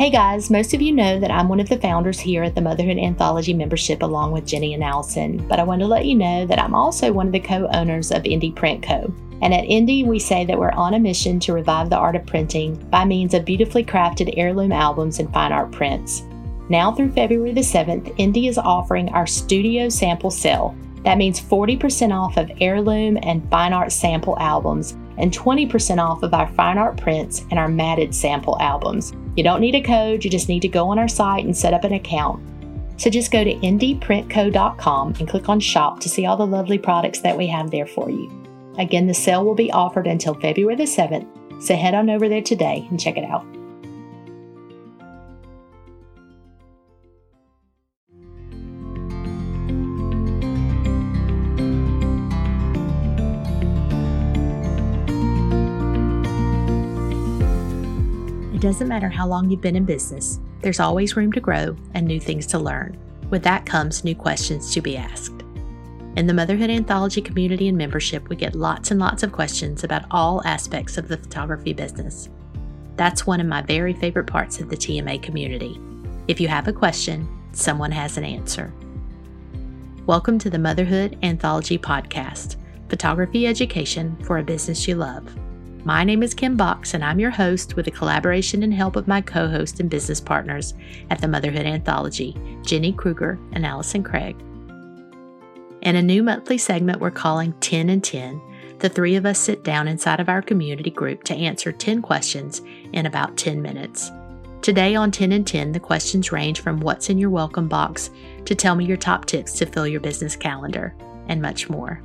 Hey guys, most of you know that I'm one of the founders here at the Motherhood Anthology membership along with Jenny and Allison, but I want to let you know that I'm also one of the co owners of Indie Print Co. And at Indie, we say that we're on a mission to revive the art of printing by means of beautifully crafted heirloom albums and fine art prints. Now through February the 7th, Indie is offering our studio sample sale. That means 40% off of heirloom and fine art sample albums and 20% off of our fine art prints and our matted sample albums. You don't need a code, you just need to go on our site and set up an account. So just go to indieprintco.com and click on shop to see all the lovely products that we have there for you. Again, the sale will be offered until February the 7th, so head on over there today and check it out. Doesn't matter how long you've been in business, there's always room to grow and new things to learn. With that comes new questions to be asked. In the Motherhood Anthology community and membership, we get lots and lots of questions about all aspects of the photography business. That's one of my very favorite parts of the TMA community. If you have a question, someone has an answer. Welcome to the Motherhood Anthology Podcast Photography Education for a Business You Love. My name is Kim Box, and I'm your host with the collaboration and help of my co host and business partners at the Motherhood Anthology, Jenny Kruger and Allison Craig. In a new monthly segment we're calling 10 in 10, the three of us sit down inside of our community group to answer 10 questions in about 10 minutes. Today on 10 in 10, the questions range from what's in your welcome box to tell me your top tips to fill your business calendar, and much more.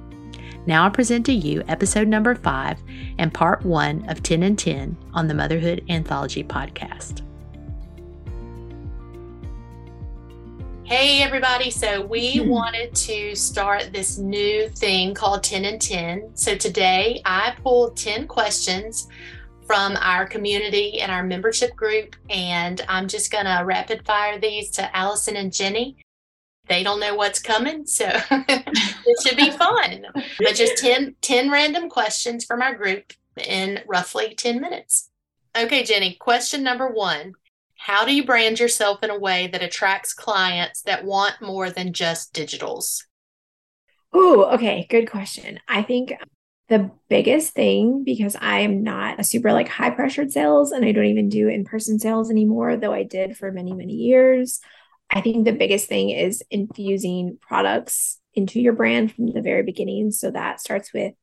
Now I present to you episode number five and part one of 10 in 10 on the Motherhood Anthology podcast. Hey, everybody. So, we wanted to start this new thing called 10 in 10. So, today I pulled 10 questions from our community and our membership group, and I'm just going to rapid fire these to Allison and Jenny they don't know what's coming. So it should be fun. But just 10, 10 random questions from our group in roughly 10 minutes. Okay, Jenny, question number one How do you brand yourself in a way that attracts clients that want more than just digitals? Oh, okay. Good question. I think the biggest thing, because I'm not a super like high pressured sales and I don't even do in person sales anymore, though I did for many, many years. I think the biggest thing is infusing products into your brand from the very beginning. So that starts with,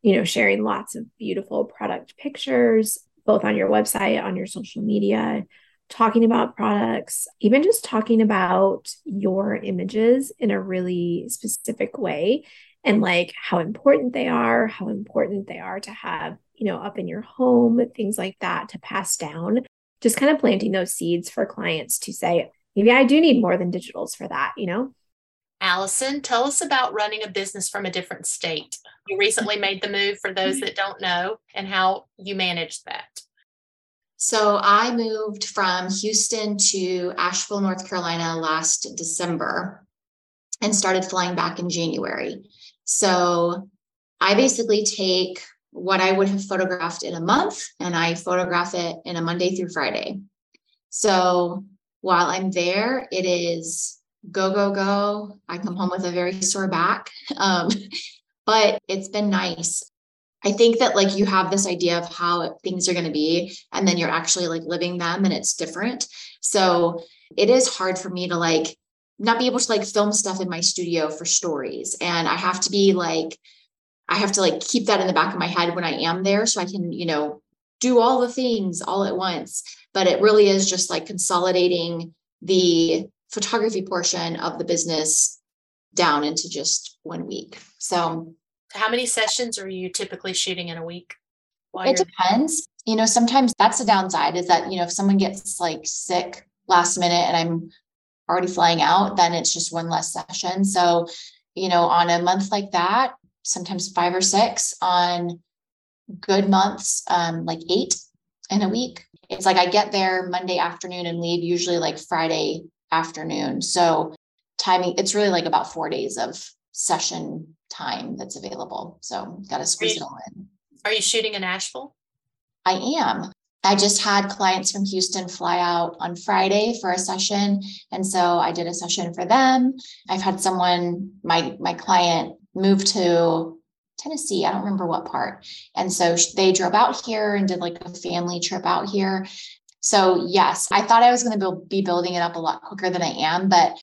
you know, sharing lots of beautiful product pictures, both on your website, on your social media, talking about products, even just talking about your images in a really specific way and like how important they are, how important they are to have, you know, up in your home, things like that to pass down. Just kind of planting those seeds for clients to say, maybe I do need more than digitals for that, you know? Allison, tell us about running a business from a different state. You recently made the move for those mm-hmm. that don't know and how you managed that. So I moved from Houston to Asheville, North Carolina last December and started flying back in January. So I basically take what I would have photographed in a month and I photograph it in a Monday through Friday. So while I'm there, it is go, go, go. I come home with a very sore back. Um, but it's been nice. I think that like you have this idea of how things are going to be, and then you're actually like living them and it's different. So it is hard for me to like not be able to like film stuff in my studio for stories. And I have to be like, I have to like keep that in the back of my head when I am there so I can, you know, do all the things all at once but it really is just like consolidating the photography portion of the business down into just one week. So, how many sessions are you typically shooting in a week? It depends. You know, sometimes that's the downside is that, you know, if someone gets like sick last minute and I'm already flying out, then it's just one less session. So, you know, on a month like that, sometimes five or six, on good months, um, like eight in a week it's like I get there Monday afternoon and leave usually like Friday afternoon. So timing, it's really like about four days of session time that's available. So got to squeeze you, it all in. Are you shooting in Asheville? I am. I just had clients from Houston fly out on Friday for a session. And so I did a session for them. I've had someone, my my client moved to Tennessee. I don't remember what part. And so they drove out here and did like a family trip out here. So, yes, I thought I was going to be building it up a lot quicker than I am, but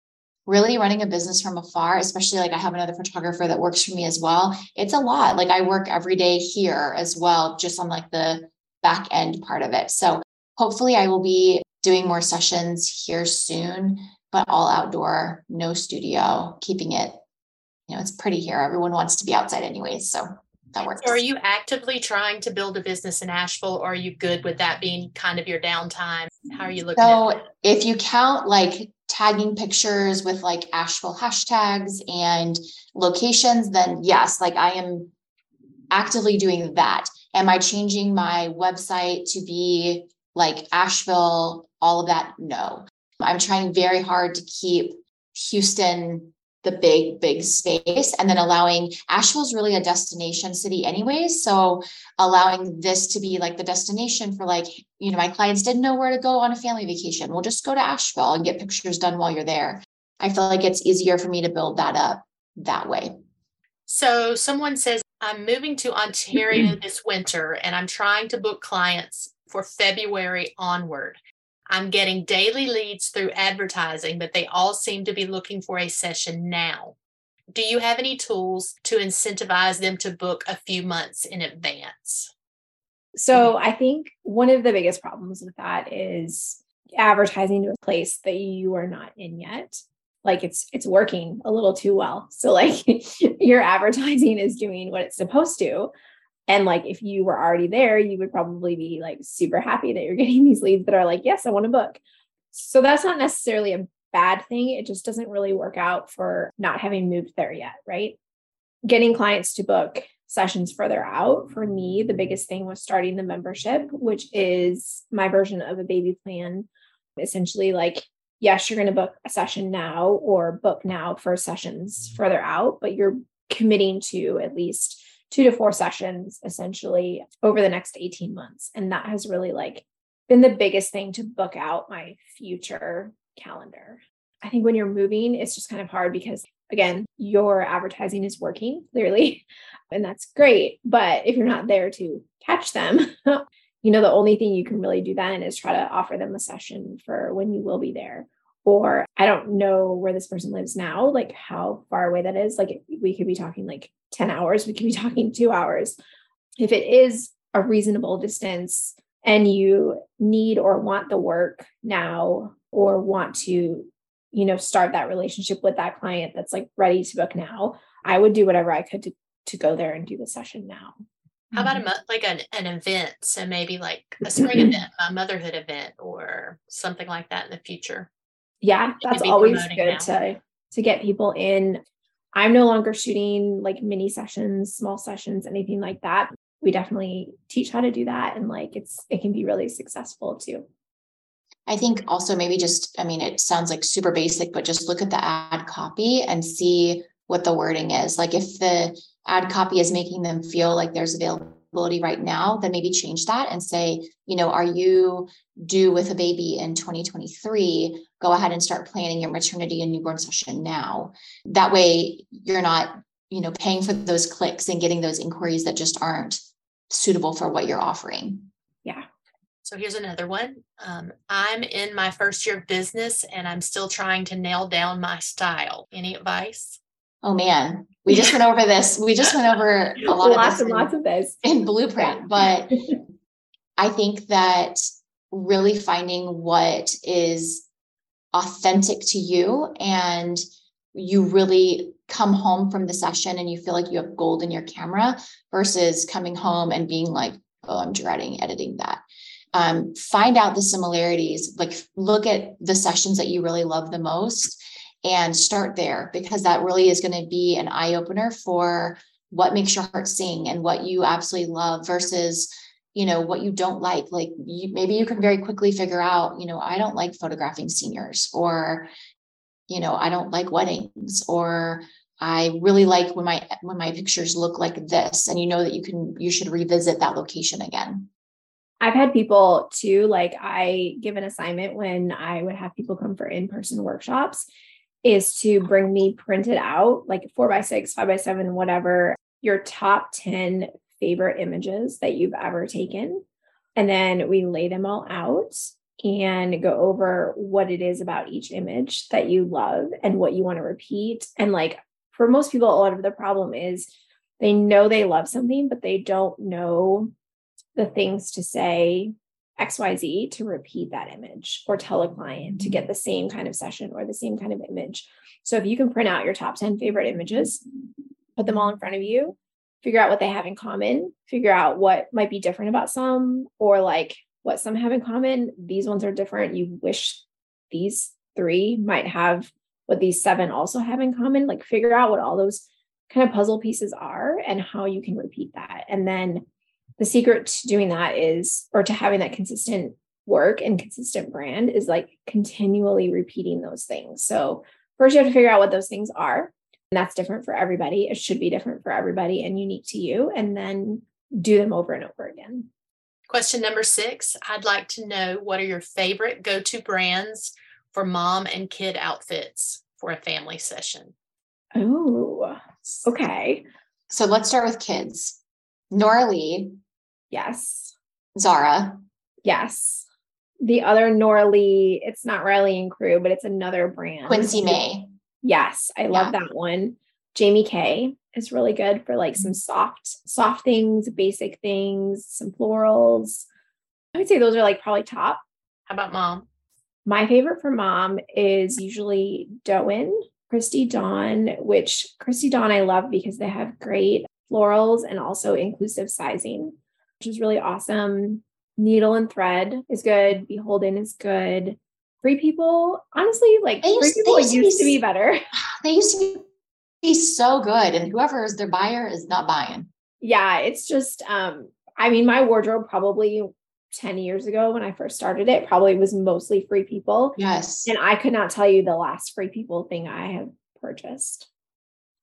really running a business from afar, especially like I have another photographer that works for me as well. It's a lot. Like I work every day here as well, just on like the back end part of it. So, hopefully, I will be doing more sessions here soon, but all outdoor, no studio, keeping it you know, it's pretty here. Everyone wants to be outside anyways. So that works. So are you actively trying to build a business in Asheville or are you good with that being kind of your downtime? How are you looking so if you count like tagging pictures with like Asheville hashtags and locations, then yes, like I am actively doing that. Am I changing my website to be like Asheville, all of that? No. I'm trying very hard to keep Houston the big big space and then allowing asheville's really a destination city anyways so allowing this to be like the destination for like you know my clients didn't know where to go on a family vacation. We'll just go to asheville and get pictures done while you're there. I feel like it's easier for me to build that up that way. So someone says i'm moving to ontario this winter and i'm trying to book clients for february onward I'm getting daily leads through advertising, but they all seem to be looking for a session now. Do you have any tools to incentivize them to book a few months in advance? So, I think one of the biggest problems with that is advertising to a place that you are not in yet like it's it's working a little too well so like your advertising is doing what it's supposed to and like if you were already there, you would probably be like super happy that you're getting these leads that are like, yes, I want to book. So that's not necessarily a bad thing. It just doesn't really work out for not having moved there yet, right? Getting clients to book sessions further out for me, the biggest thing was starting the membership, which is my version of a baby plan. Essentially, like, yes, you're going to book a session now or book now for sessions further out, but you're committing to at least two to four sessions essentially over the next 18 months. And that has really like been the biggest thing to book out my future calendar. I think when you're moving, it's just kind of hard because again, your advertising is working clearly, and that's great. But if you're not there to catch them, you know, the only thing you can really do then is try to offer them a session for when you will be there or I don't know where this person lives now, like how far away that is. Like we could be talking like 10 hours, we could be talking two hours. If it is a reasonable distance and you need or want the work now or want to, you know, start that relationship with that client that's like ready to book now, I would do whatever I could to, to go there and do the session now. How about a mm-hmm. like an, an event? So maybe like a spring event, a motherhood event, or something like that in the future yeah that's always good now. to to get people in i'm no longer shooting like mini sessions small sessions anything like that we definitely teach how to do that and like it's it can be really successful too I think also maybe just, I mean, it sounds like super basic, but just look at the ad copy and see what the wording is. Like if the ad copy is making them feel like there's available right now, then maybe change that and say, you know, are you due with a baby in 2023? Go ahead and start planning your maternity and newborn session now. That way you're not, you know, paying for those clicks and getting those inquiries that just aren't suitable for what you're offering. Yeah. So here's another one. Um, I'm in my first year of business and I'm still trying to nail down my style. Any advice? Oh man, we just went over this. We just went over a lot lots of this and lots of this in blueprint, but I think that really finding what is authentic to you and you really come home from the session and you feel like you have gold in your camera versus coming home and being like, oh, I'm dreading editing that. Um, find out the similarities, like look at the sessions that you really love the most and start there because that really is going to be an eye opener for what makes your heart sing and what you absolutely love versus you know what you don't like. Like you, maybe you can very quickly figure out you know i don't like photographing seniors or you know i don't like weddings or i really like when my when my pictures look like this and you know that you can you should revisit that location again. I've had people too, like I give an assignment when I would have people come for in-person workshops is to bring me printed out like four by six, five by seven, whatever, your top 10 favorite images that you've ever taken. And then we lay them all out and go over what it is about each image that you love and what you want to repeat. And like for most people, a lot of the problem is they know they love something, but they don't know the things to say XYZ to repeat that image or tell a client to get mm-hmm. the same kind of session or the same kind of image. So if you can print out your top 10 favorite images, put them all in front of you, figure out what they have in common, figure out what might be different about some or like what some have in common. These ones are different. You wish these three might have what these seven also have in common. Like figure out what all those kind of puzzle pieces are and how you can repeat that. And then the secret to doing that is, or to having that consistent work and consistent brand is like continually repeating those things. So, first, you have to figure out what those things are. And that's different for everybody. It should be different for everybody and unique to you. And then do them over and over again. Question number six I'd like to know what are your favorite go to brands for mom and kid outfits for a family session? Oh, okay. So let's start with kids. Noralee Yes. Zara. Yes. The other Noralee, it's not Rylee and Cru, but it's another brand. Quincy Mae. Yes, I love yeah. that one. Jamie Kay is really good for like some soft, soft things, basic things, some florals. I would say those are like probably top. How about mom? My favorite for mom is usually Doen, Christy Dawn, which Christy Dawn I love because they have great florals and also inclusive sizing which is really awesome. Needle and thread is good. Beholden is good. Free people, honestly, like used, free people used, used to, be, to be better. They used to be so good. And whoever is their buyer is not buying. Yeah, it's just um, I mean, my wardrobe probably 10 years ago when I first started it probably was mostly free people. Yes. And I could not tell you the last free people thing I have purchased.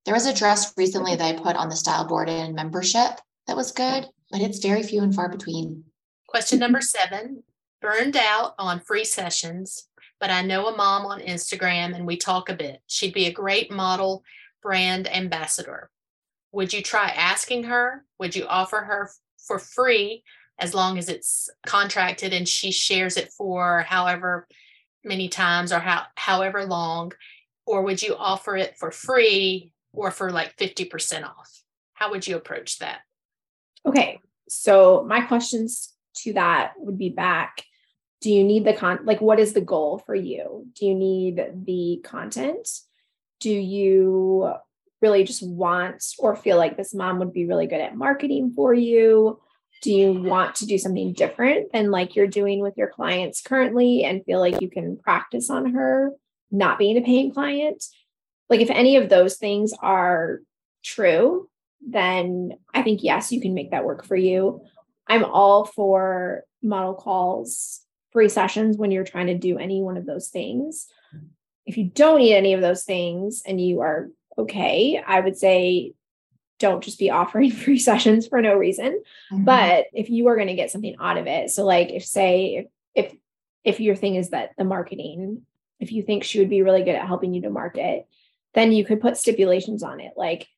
There was a dress recently that I put on the style board in membership that was good but it's very few and far between. Question number seven burned out on free sessions, but I know a mom on Instagram and we talk a bit. She'd be a great model brand ambassador. Would you try asking her? Would you offer her for free as long as it's contracted and she shares it for however many times or how however long? Or would you offer it for free or for like 50% off? How would you approach that? Okay. So my questions to that would be back. Do you need the con like what is the goal for you? Do you need the content? Do you really just want or feel like this mom would be really good at marketing for you? Do you want to do something different than like you're doing with your clients currently and feel like you can practice on her not being a paying client? Like if any of those things are true, then I think, yes, you can make that work for you. I'm all for model calls, free sessions when you're trying to do any one of those things. If you don't need any of those things and you are okay, I would say don't just be offering free sessions for no reason. Mm-hmm. But if you are going to get something out of it, so like if say if if if your thing is that the marketing, if you think she would be really good at helping you to market, then you could put stipulations on it like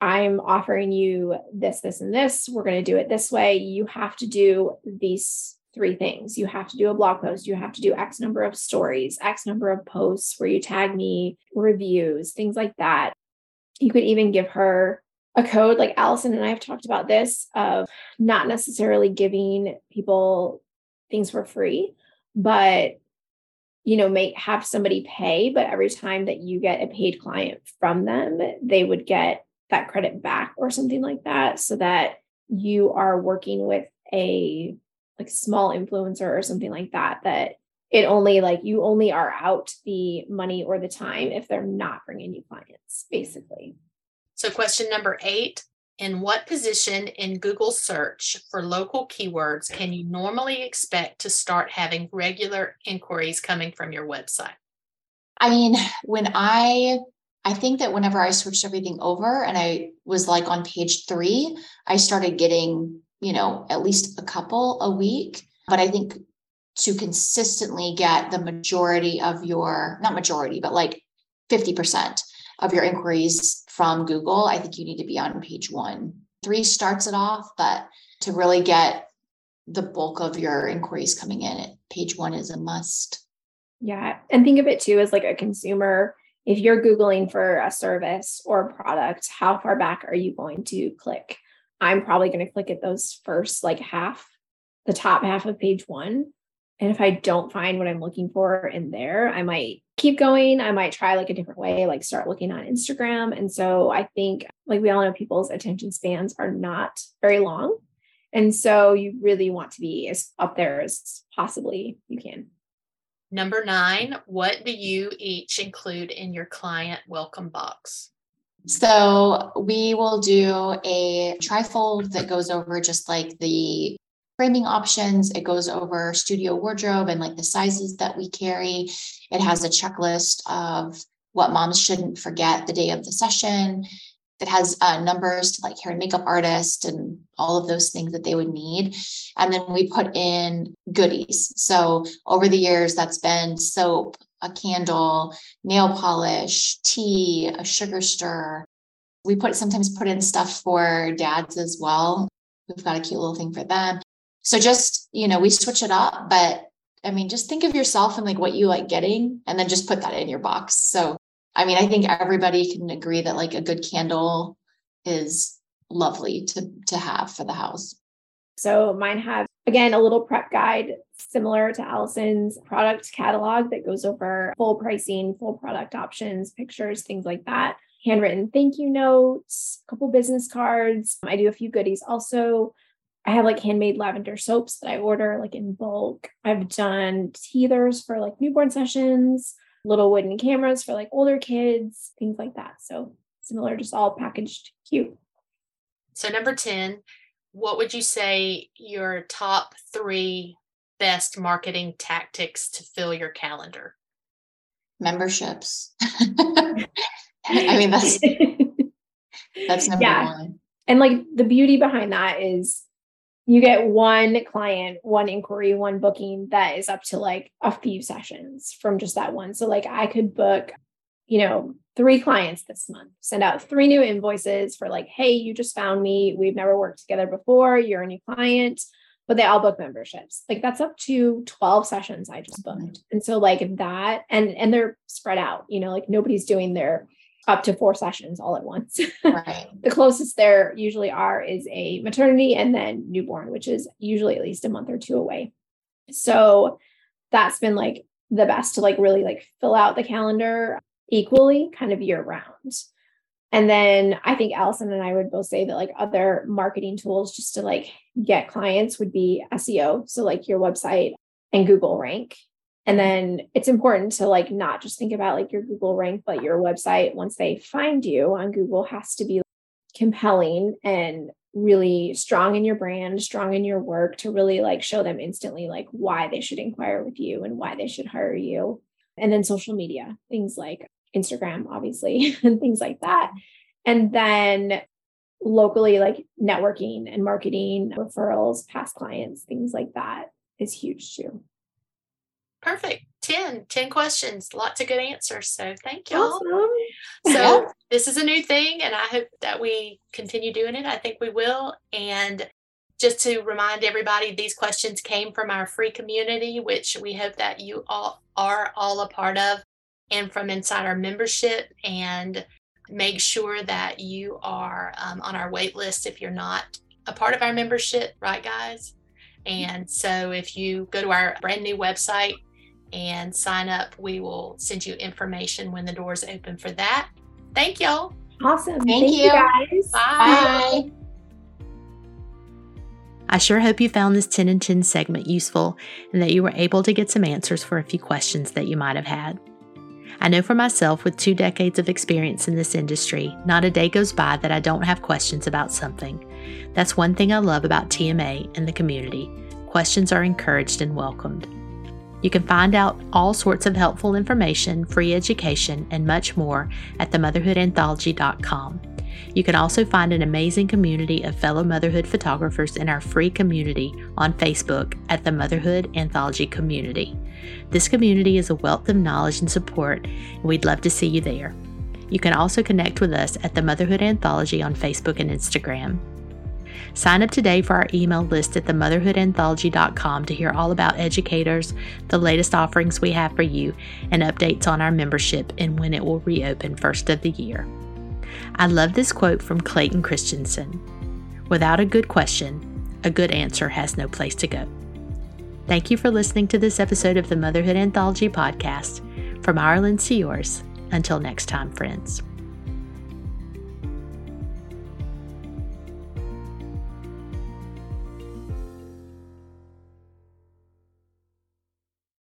I'm offering you this, this, and this. We're going to do it this way. You have to do these three things. You have to do a blog post. You have to do X number of stories, X number of posts where you tag me, reviews, things like that. You could even give her a code like Allison and I have talked about this of not necessarily giving people things for free, but you know, make have somebody pay, but every time that you get a paid client from them, they would get that credit back or something like that so that you are working with a like small influencer or something like that that it only like you only are out the money or the time if they're not bringing you clients basically so question number 8 in what position in Google search for local keywords can you normally expect to start having regular inquiries coming from your website? I mean, when I I think that whenever I switched everything over and I was like on page three, I started getting you know, at least a couple a week. But I think to consistently get the majority of your, not majority, but like 50% of your inquiries from Google, I think you need to be on page one. Three starts it off, but to really get the bulk of your inquiries coming in, page one is a must. Yeah. And think of it too as like a consumer. If you're Googling for a service or a product, how far back are you going to click? I'm probably going to click at those first like half, the top half of page one. And if I don't find what I'm looking for in there, I might keep going. I might try like a different way, like start looking on Instagram. And so I think, like we all know, people's attention spans are not very long. And so you really want to be as up there as possibly you can. Number nine, what do you each include in your client welcome box? So we will do a trifold that goes over just like the framing options. It goes over studio wardrobe and like the sizes that we carry. It has a checklist of what moms shouldn't forget the day of the session. It has uh, numbers to like hair and makeup artist and all of those things that they would need. And then we put in goodies. So over the years, that's been soap, a candle, nail polish, tea, a sugar stir. We put sometimes put in stuff for dads as well. We've got a cute little thing for them. So just, you know, we switch it up, but I mean, just think of yourself and like what you like getting and then just put that in your box. So, I mean, I think everybody can agree that like a good candle is lovely to to have for the house. So mine have again a little prep guide similar to Allison's product catalog that goes over full pricing, full product options, pictures, things like that. Handwritten thank you notes, a couple business cards. I do a few goodies also. I have like handmade lavender soaps that I order like in bulk. I've done teethers for like newborn sessions, little wooden cameras for like older kids, things like that. So similar, just all packaged cute. So number 10, what would you say your top three best marketing tactics to fill your calendar? Memberships. I mean, that's that's number yeah. one. And like the beauty behind that is you get one client, one inquiry, one booking that is up to like a few sessions from just that one. So like I could book, you know, three clients this month, send out three new invoices for like, hey, you just found me. We've never worked together before. You're a new client, but they all book memberships. Like that's up to 12 sessions I just booked. And so like that, and and they're spread out, you know, like nobody's doing their up to four sessions all at once. Right. the closest there usually are is a maternity and then newborn, which is usually at least a month or two away. So that's been like the best to like really like fill out the calendar equally kind of year round. And then I think Allison and I would both say that like other marketing tools just to like get clients would be SEO. So like your website and Google rank. And then it's important to like not just think about like your Google rank, but your website once they find you on Google has to be compelling and really strong in your brand, strong in your work to really like show them instantly like why they should inquire with you and why they should hire you. And then social media, things like Instagram, obviously, and things like that. And then locally, like networking and marketing, referrals, past clients, things like that is huge too. Perfect. 10, 10 questions, lots of good answers. So thank y'all. Awesome. So this is a new thing, and I hope that we continue doing it. I think we will. And just to remind everybody, these questions came from our free community, which we hope that you all are all a part of and from inside our membership and make sure that you are um, on our wait list if you're not a part of our membership, right, guys? And so if you go to our brand new website and sign up, we will send you information when the doors open for that. Thank y'all. Awesome. Thank, Thank you. you. guys. Bye. Bye. I sure hope you found this 10 in 10 segment useful and that you were able to get some answers for a few questions that you might have had. I know for myself, with two decades of experience in this industry, not a day goes by that I don't have questions about something. That's one thing I love about TMA and the community. Questions are encouraged and welcomed. You can find out all sorts of helpful information, free education, and much more at themotherhoodanthology.com. You can also find an amazing community of fellow motherhood photographers in our free community on Facebook at the Motherhood Anthology Community. This community is a wealth of knowledge and support, and we'd love to see you there. You can also connect with us at the Motherhood Anthology on Facebook and Instagram. Sign up today for our email list at themotherhoodanthology.com to hear all about educators, the latest offerings we have for you, and updates on our membership and when it will reopen first of the year. I love this quote from Clayton Christensen Without a good question, a good answer has no place to go. Thank you for listening to this episode of the Motherhood Anthology podcast. From Ireland to yours. Until next time, friends.